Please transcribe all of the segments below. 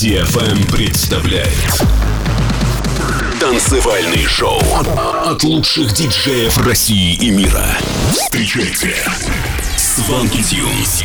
DFM представляет Танцевальный шоу от лучших диджеев России и мира. Встречайте Сванки Тюнс.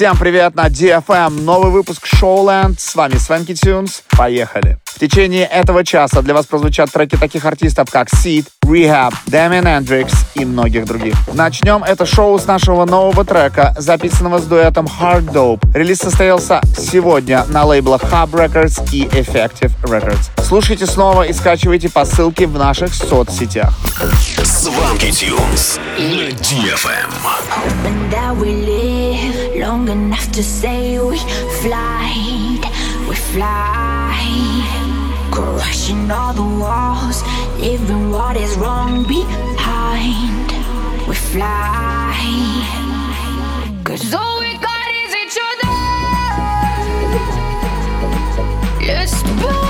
Всем привет на DFM, новый выпуск Showland, с вами Свенки Тюнс, поехали. В течение этого часа для вас прозвучат треки таких артистов, как Seed, Rehab, Damien Hendrix и многих других. Начнем это шоу с нашего нового трека, записанного с дуэтом Hard Dope. Релиз состоялся сегодня на лейблах Hub Records и Effective Records. Слушайте снова и скачивайте по ссылке в наших соцсетях. Сванки Тюнс на DFM. Long enough to say we fly, we fly, crushing all the walls, leaving what is wrong behind. We fly, cause all we got is each other. Let's burn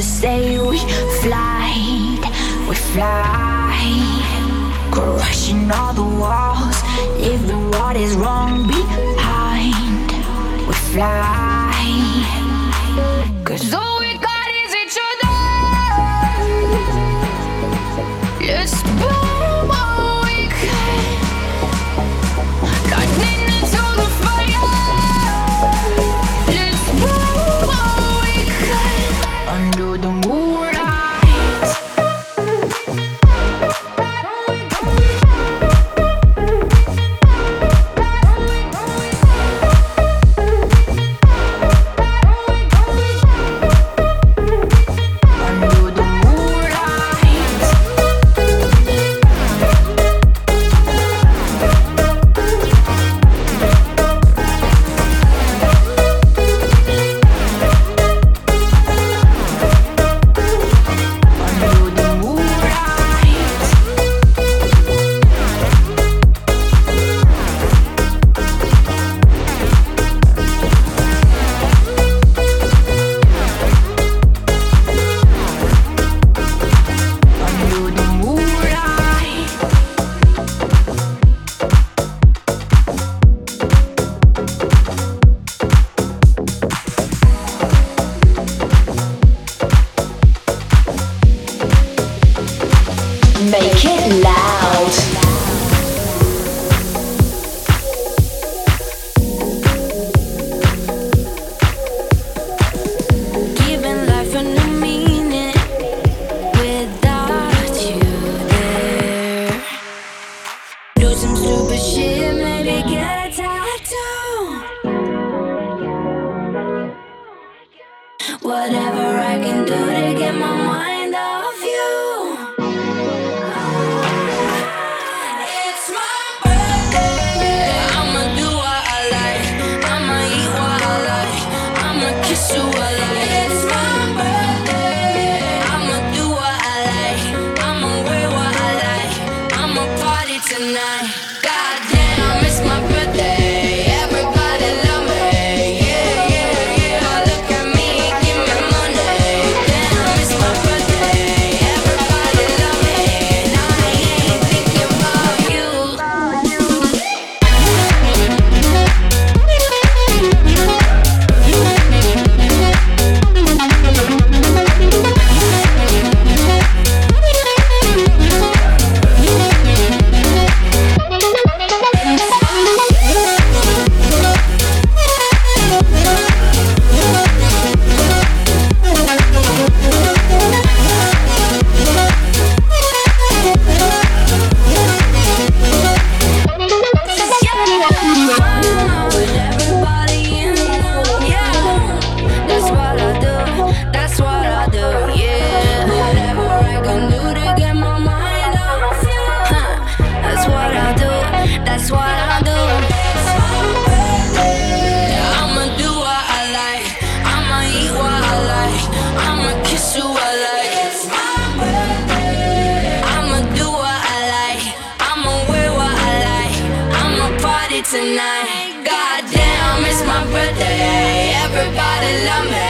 to say we fly, we fly, crushing all the walls, leaving what is wrong behind. We fly, cause all Goddamn, it's my birthday. Everybody love me.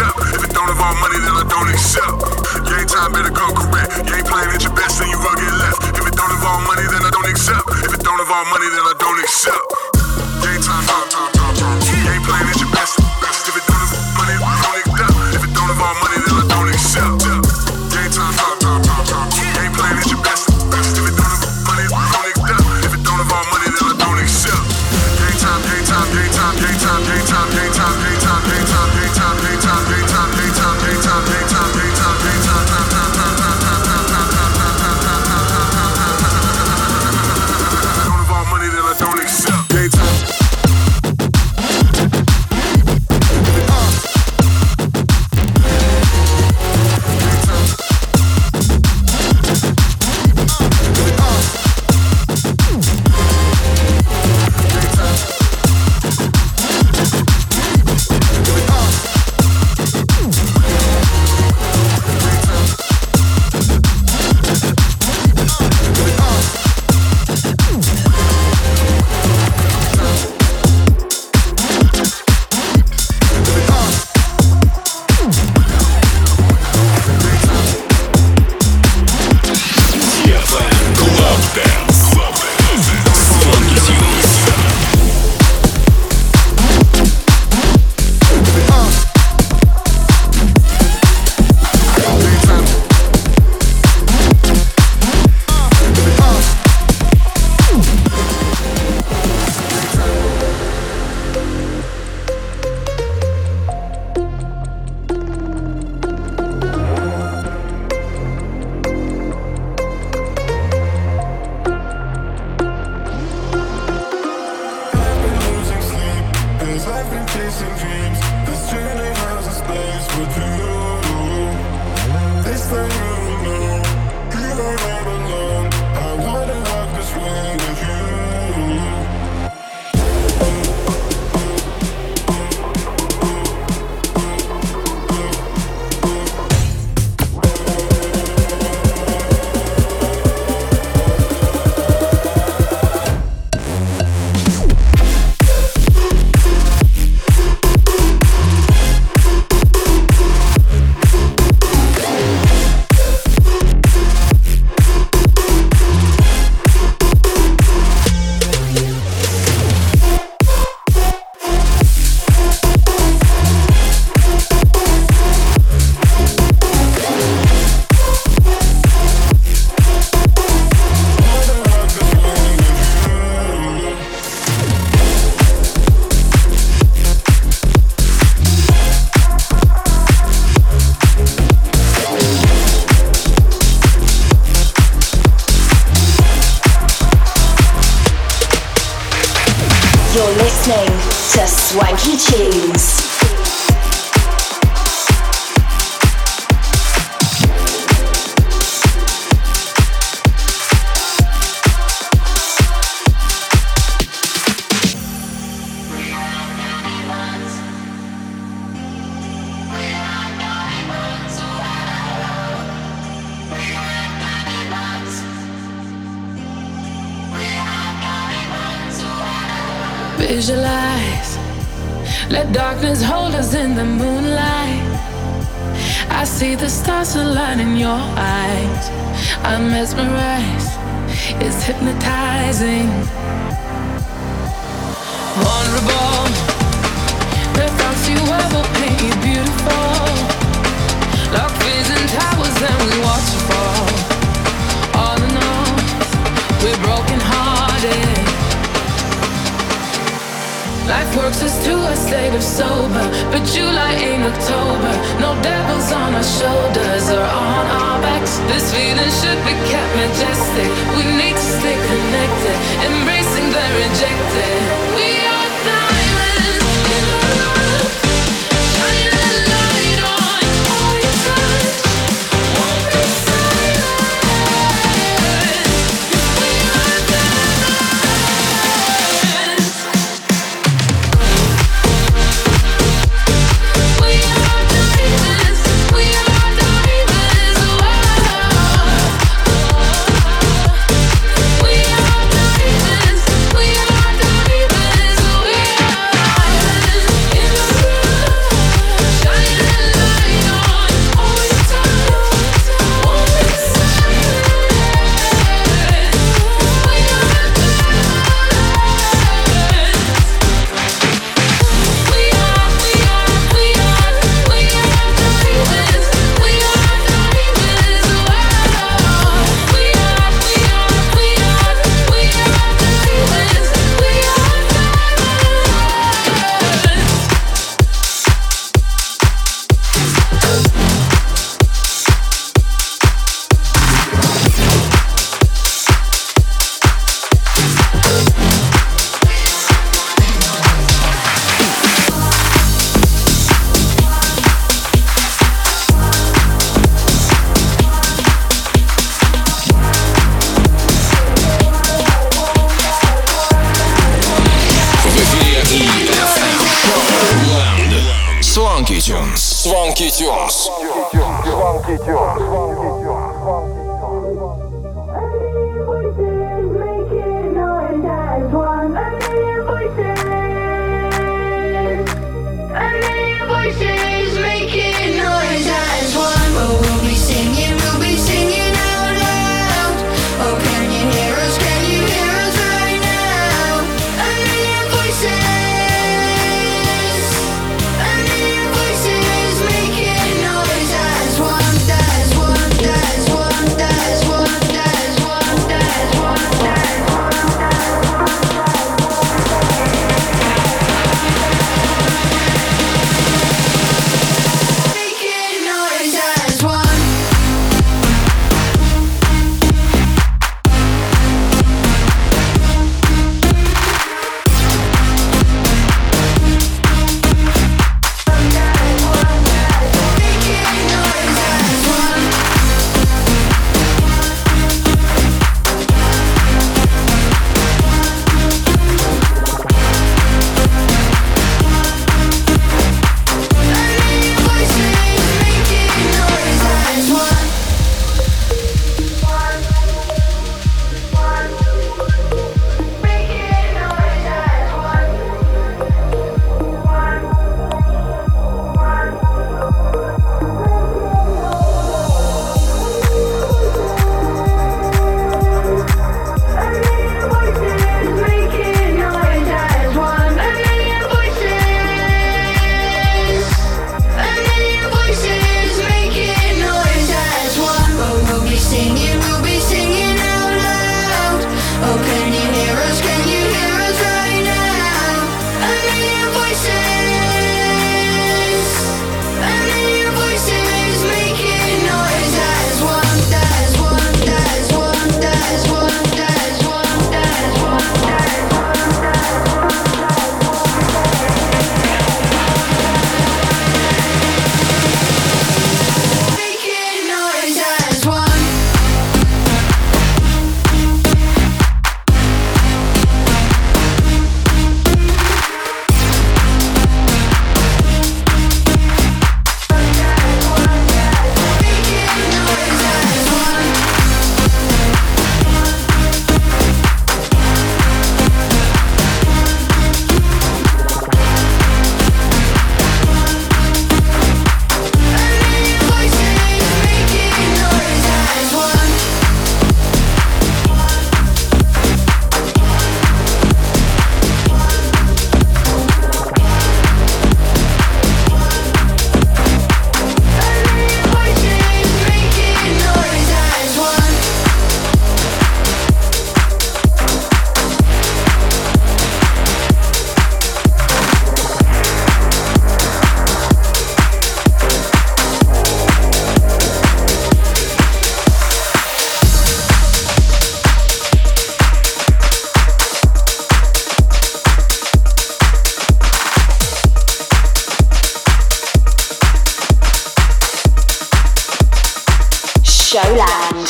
accept. If it don't involve money, then I don't accept. Game time, better go correct. You ain't playing at your best, then you will get left. If it don't involve money, then I don't accept. If it don't involve money, then I don't accept. Game time, time, time, time, time. You ain't playing at your best, best. Listen I see the stars align in your eyes. I'm mesmerized, it's hypnotizing. Vulnerable, the thoughts you ever paint you beautiful. Lock vision towers and we watch you fall. All in all, we're broken. Life works us to a state of sober, but July ain't October. No devils on our shoulders or on our backs. This feeling should be kept majestic. We need to stay connected, embracing the rejected. We Showland.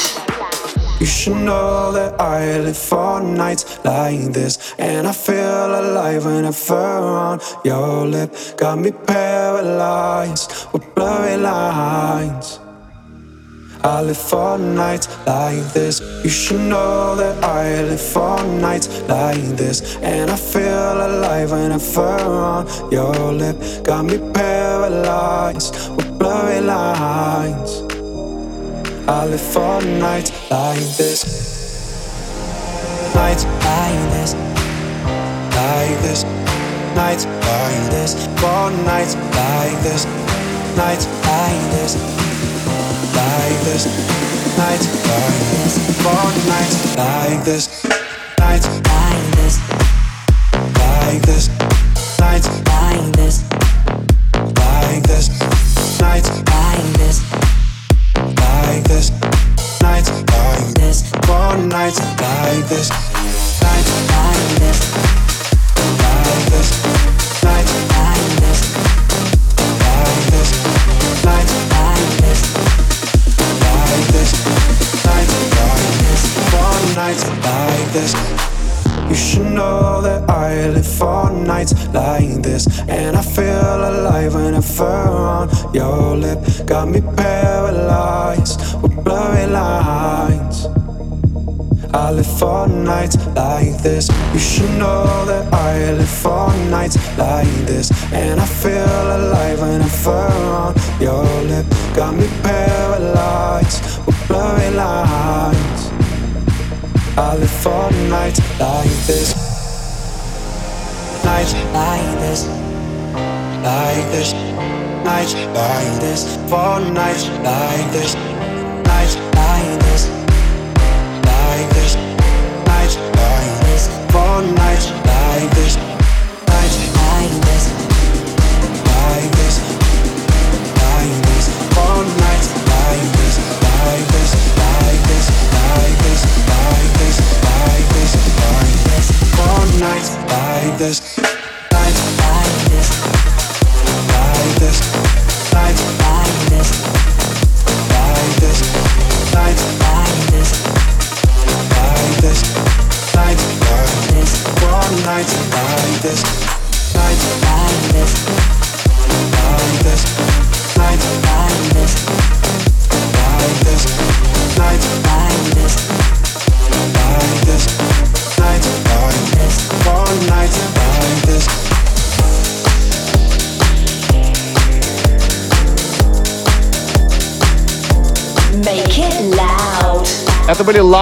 You should know that I live for nights like this. And I feel alive whenever on your lip. Got me paralyzed with blurry lines. I live for nights like this. You should know that I live for nights like this. And I feel alive whenever on your lip. Got me paralyzed with blurry lines. I live for nights like this. Nights like this. Like this. Nights like this. For nights like this. Nights like this. Like this. Nights like this. For nights like this. Nights like this. Like this. Nights like this. Like this. Nights like this this, nights like this, for nights like this, nights like this, like this, nights like this, like this, nights like this, like this, nights like this, for nights like this. You should know that I live for nights like this. And I feel alive whenever on your lip. Got me paralyzed with blurry lines. I live for nights like this. You should know that I live for nights like this. And I feel alive whenever on your lip. Got me paralyzed with blurry lines. I live for nights like this. Nights like this. Like this. Nights like this. For nights like this.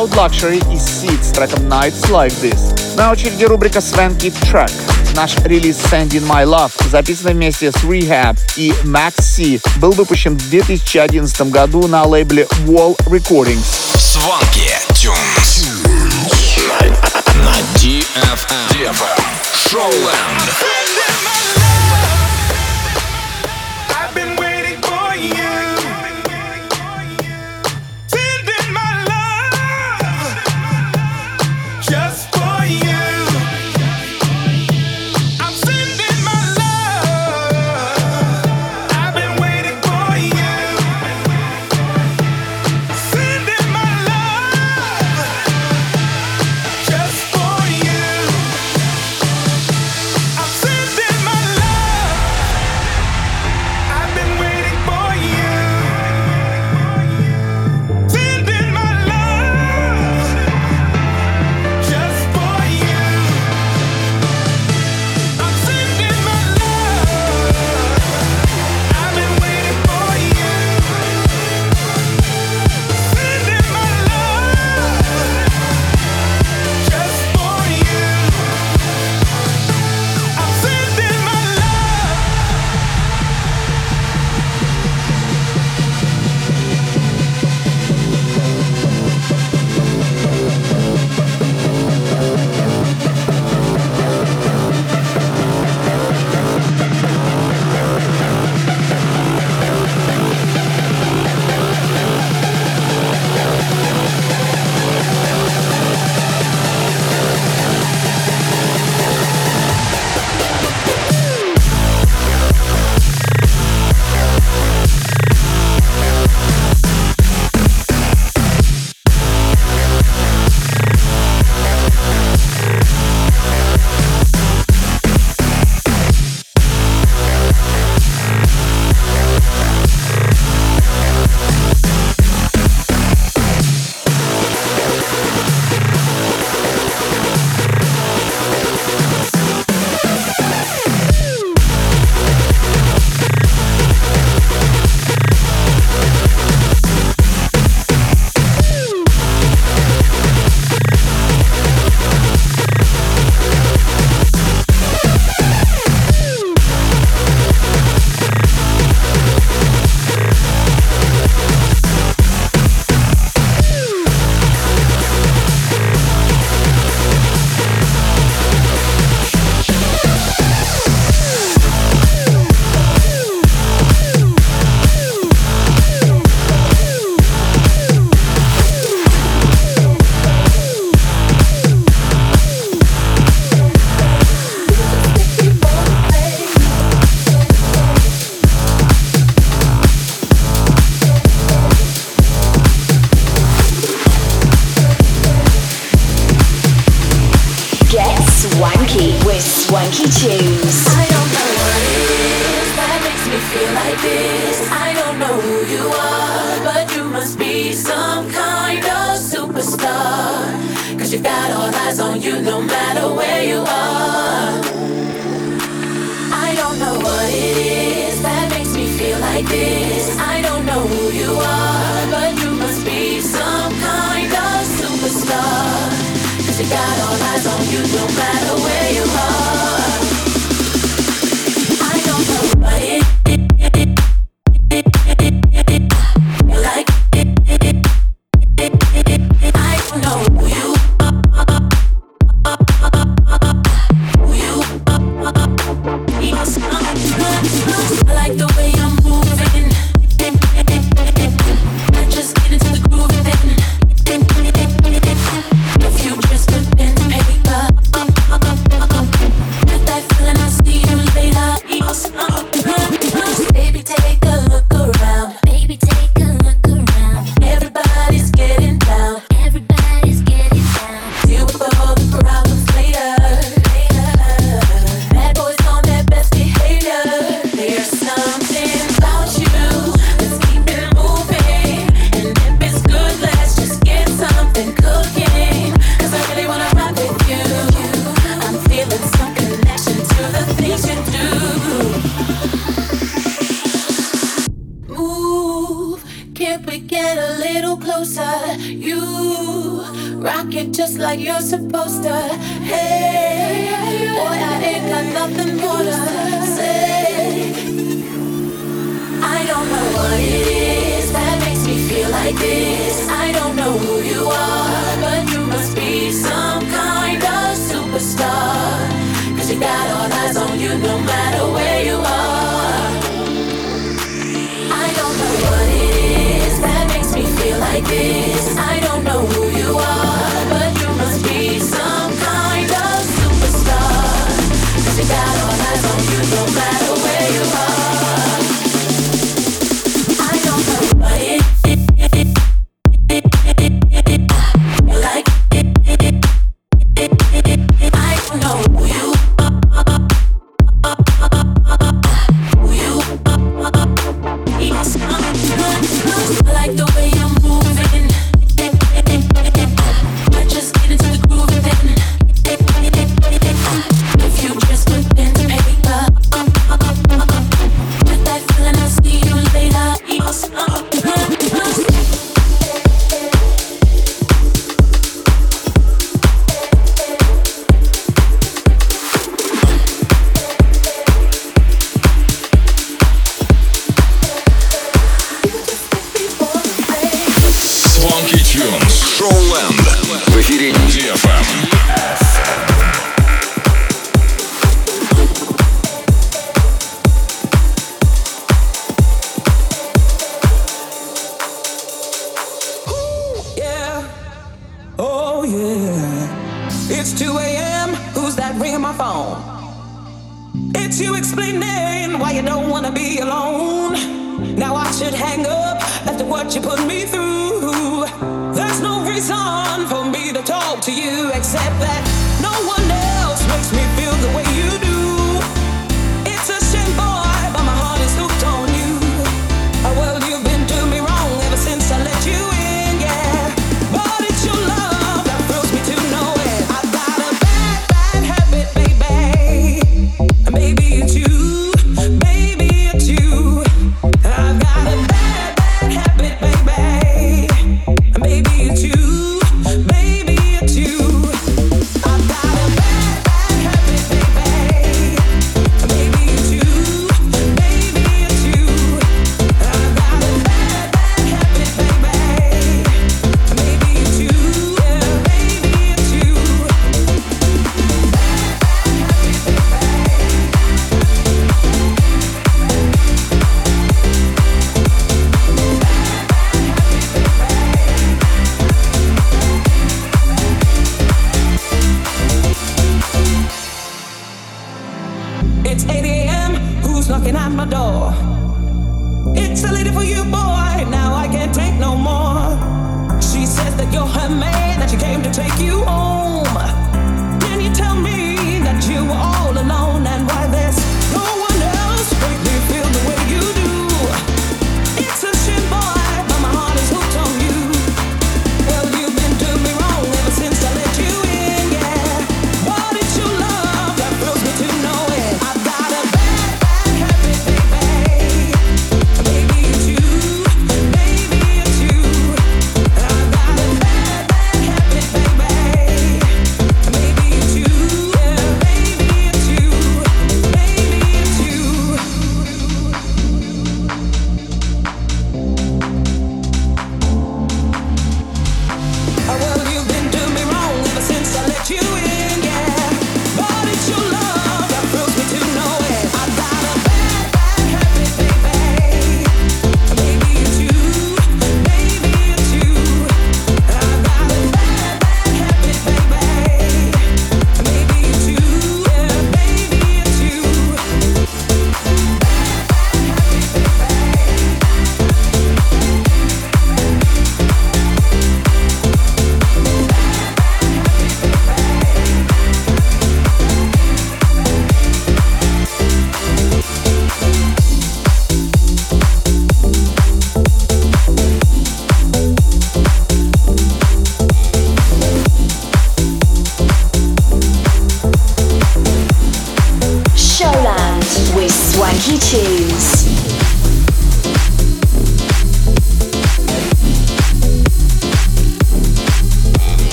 Это были Loud Luxury и Seed с треком Nights Like This. На очереди рубрика Swanky Track. Наш релиз Sending My Love, записанный вместе с Rehab и Max C, был выпущен в 2011 году на лейбле Wall Recordings. Swanky Tunes. На DFM. DFM. Showland.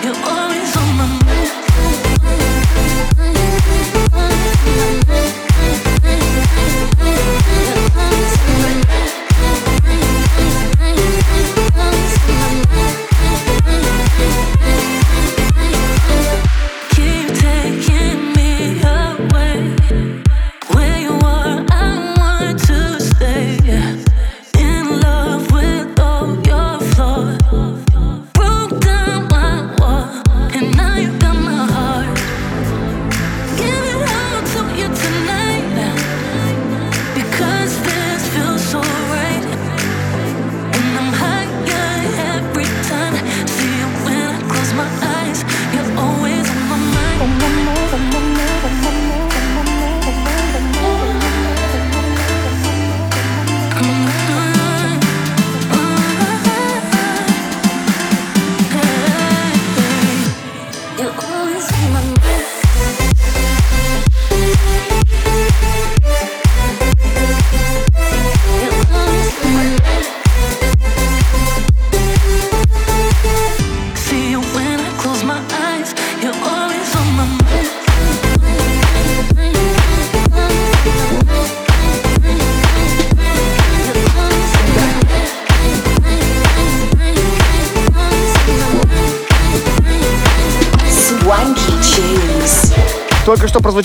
You're all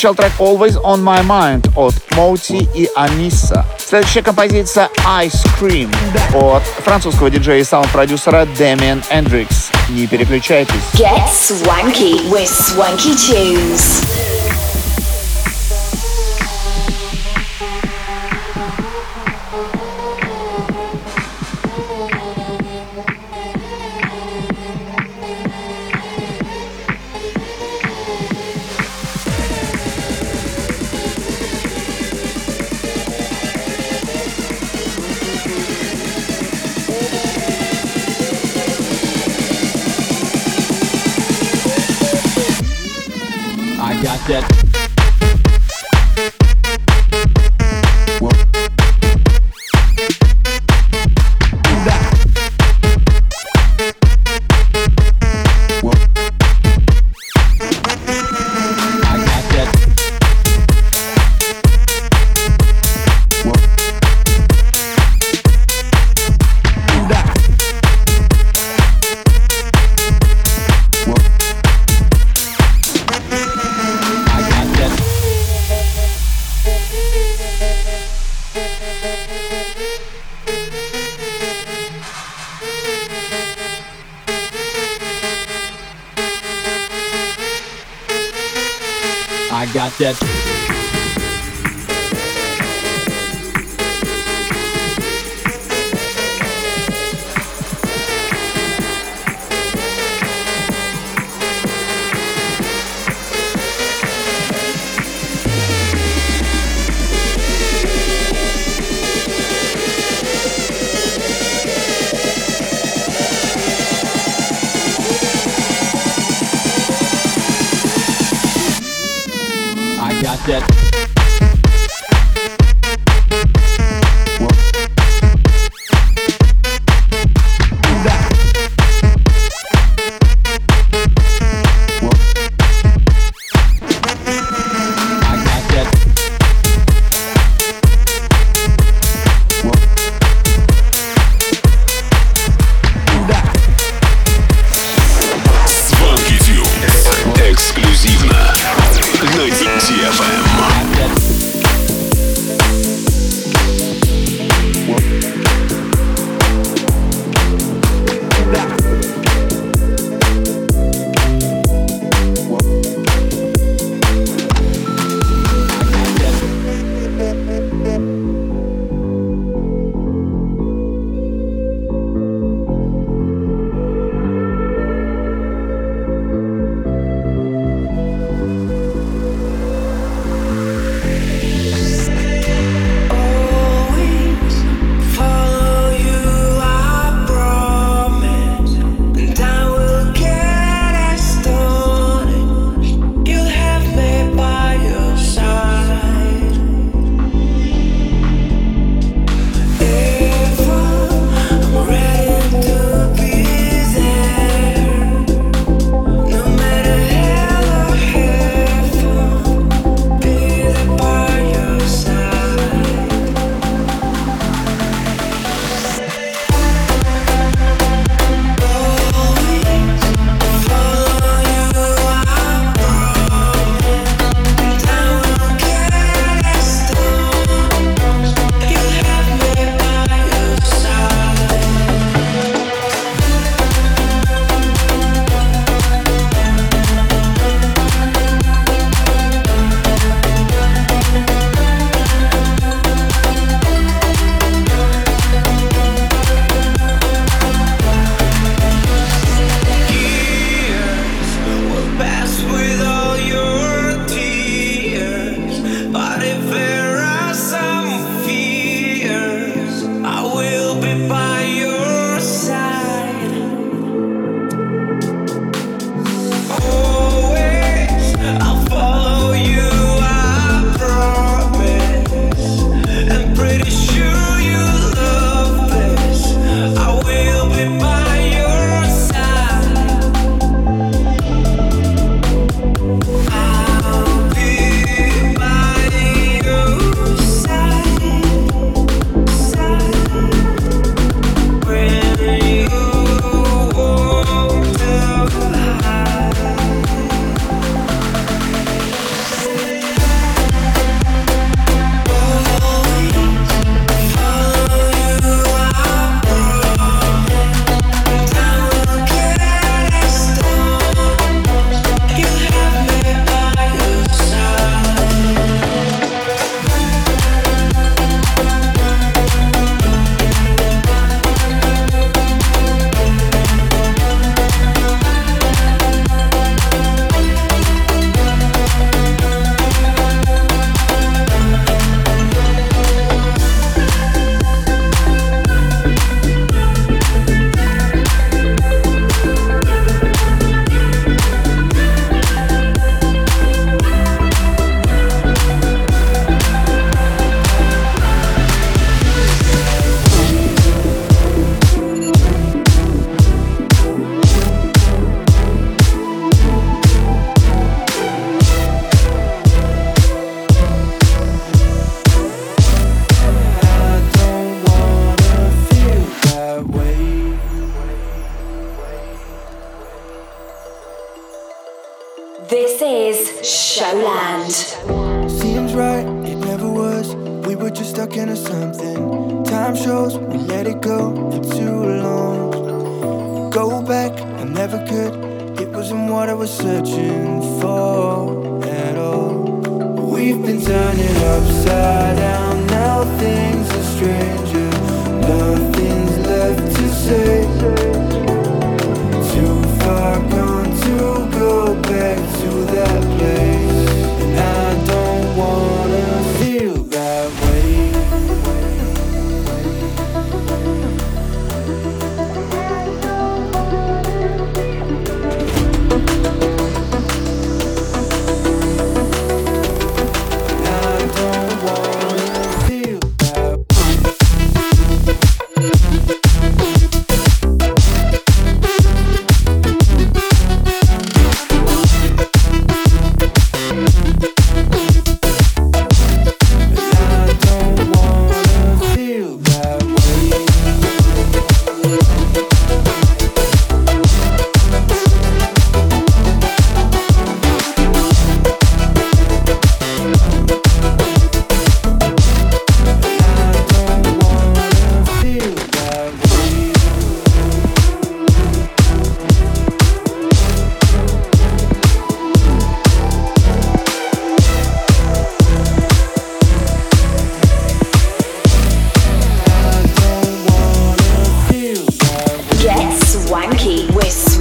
прозвучал трек Always On My Mind от Моути и Аниса. Следующая композиция Ice Cream от французского диджея и саунд-продюсера Damian Hendrix. Не переключайтесь. Get swanky with Swanky Tunes. stuck into something. Time shows we let it go for too long. Go back, I never could. It wasn't what I was searching for at all. We've been turning upside down, now things are stranger. Nothing's left to say.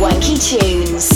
Wanky Tunes.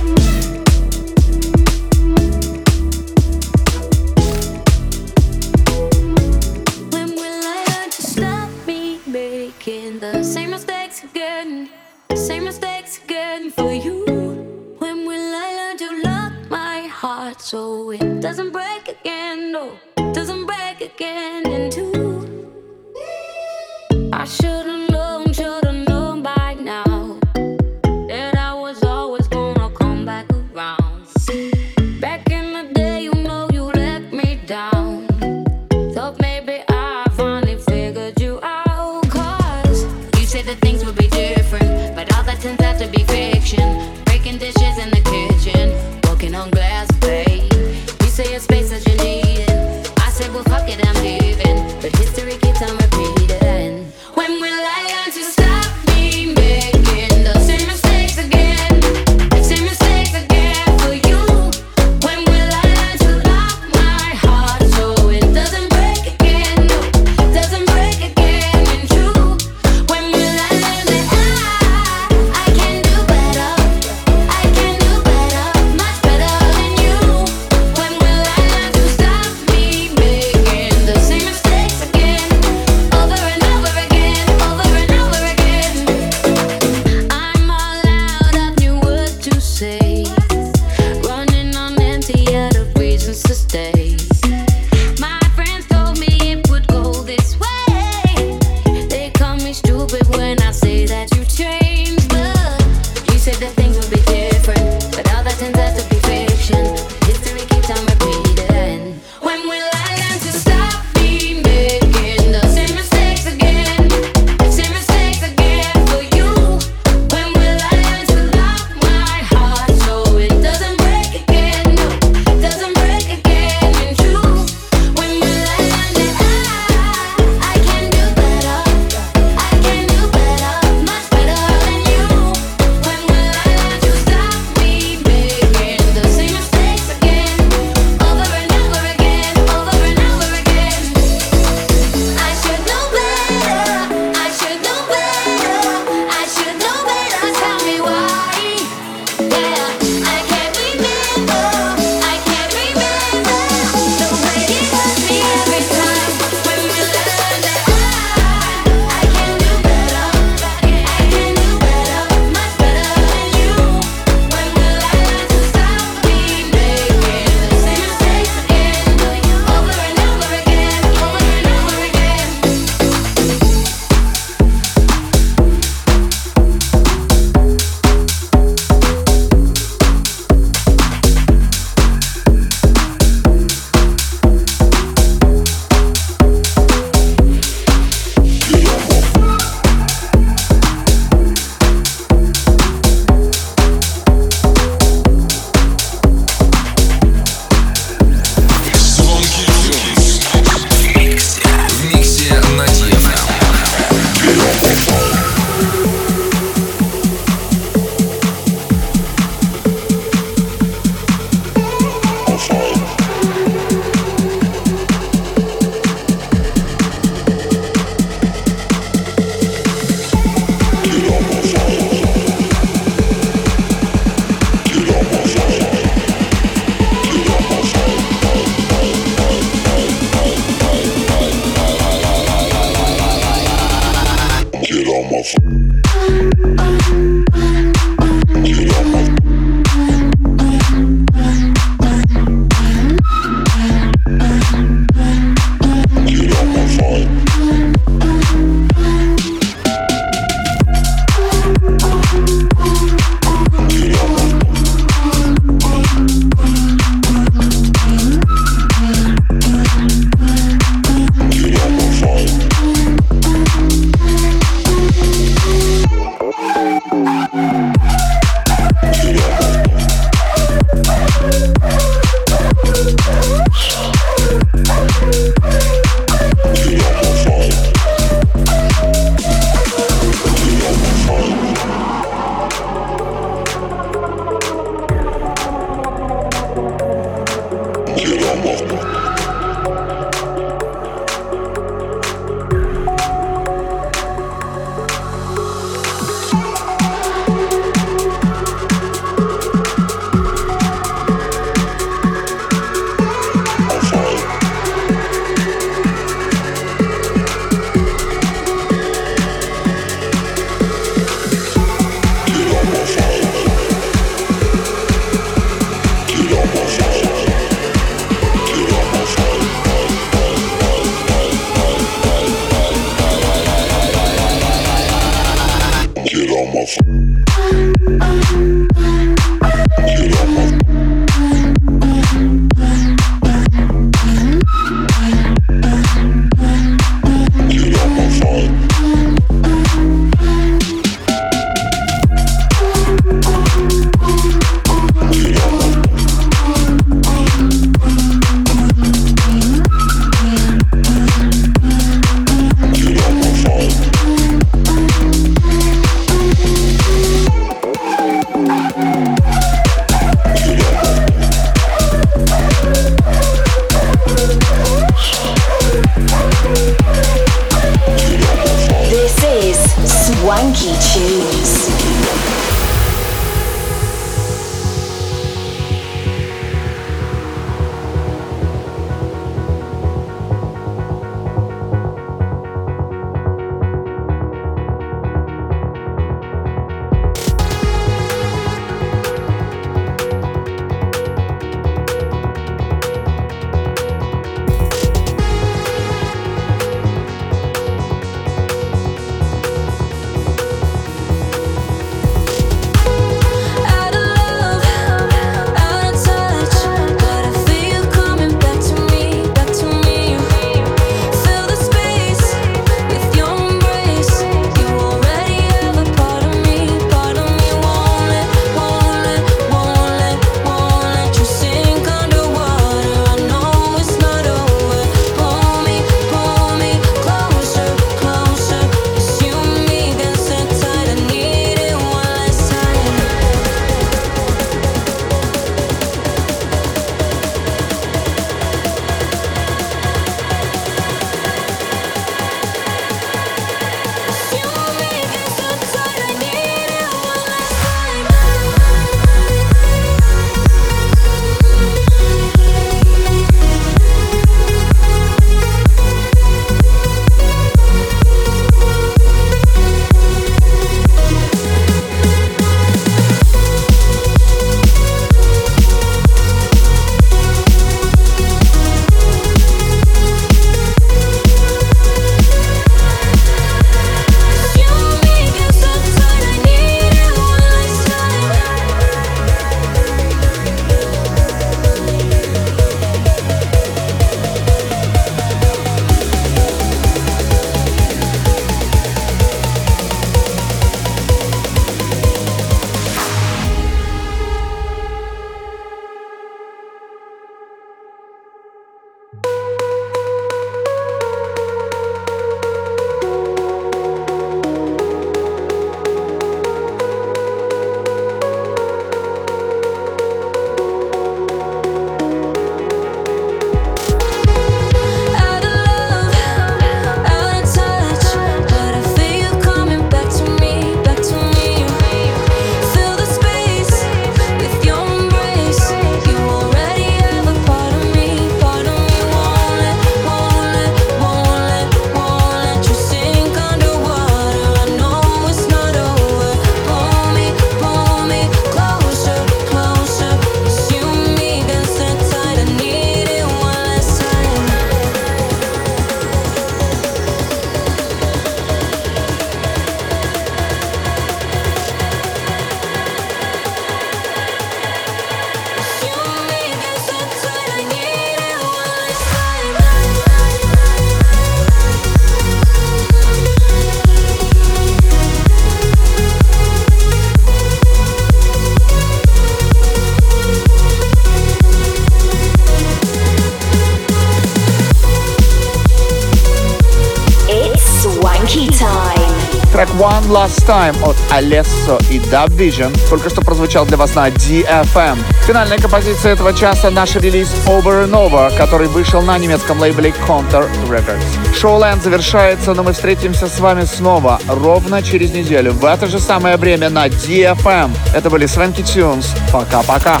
Last Time от Alesso и Dub Vision только что прозвучал для вас на DFM. Финальная композиция этого часа наш релиз Over and Over, который вышел на немецком лейбле Counter Records. Шоуленд завершается, но мы встретимся с вами снова ровно через неделю в это же самое время на DFM. Это были Свенки Тюнс. Пока-пока.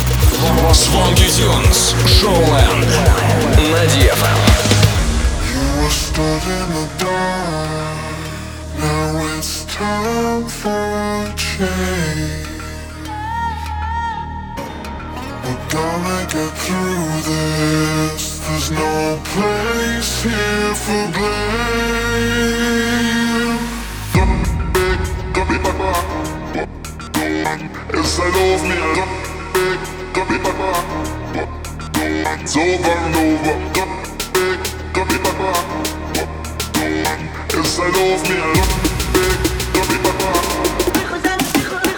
Swanky Tunes. Showland. На DFM. Place here for blame. Don't beg, don't be my Yes, I love me. Don't beg, don't be my It's over and over. Don't beg, don't be my Yes, I love me. Don't beg, don't be my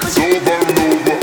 It's over and over.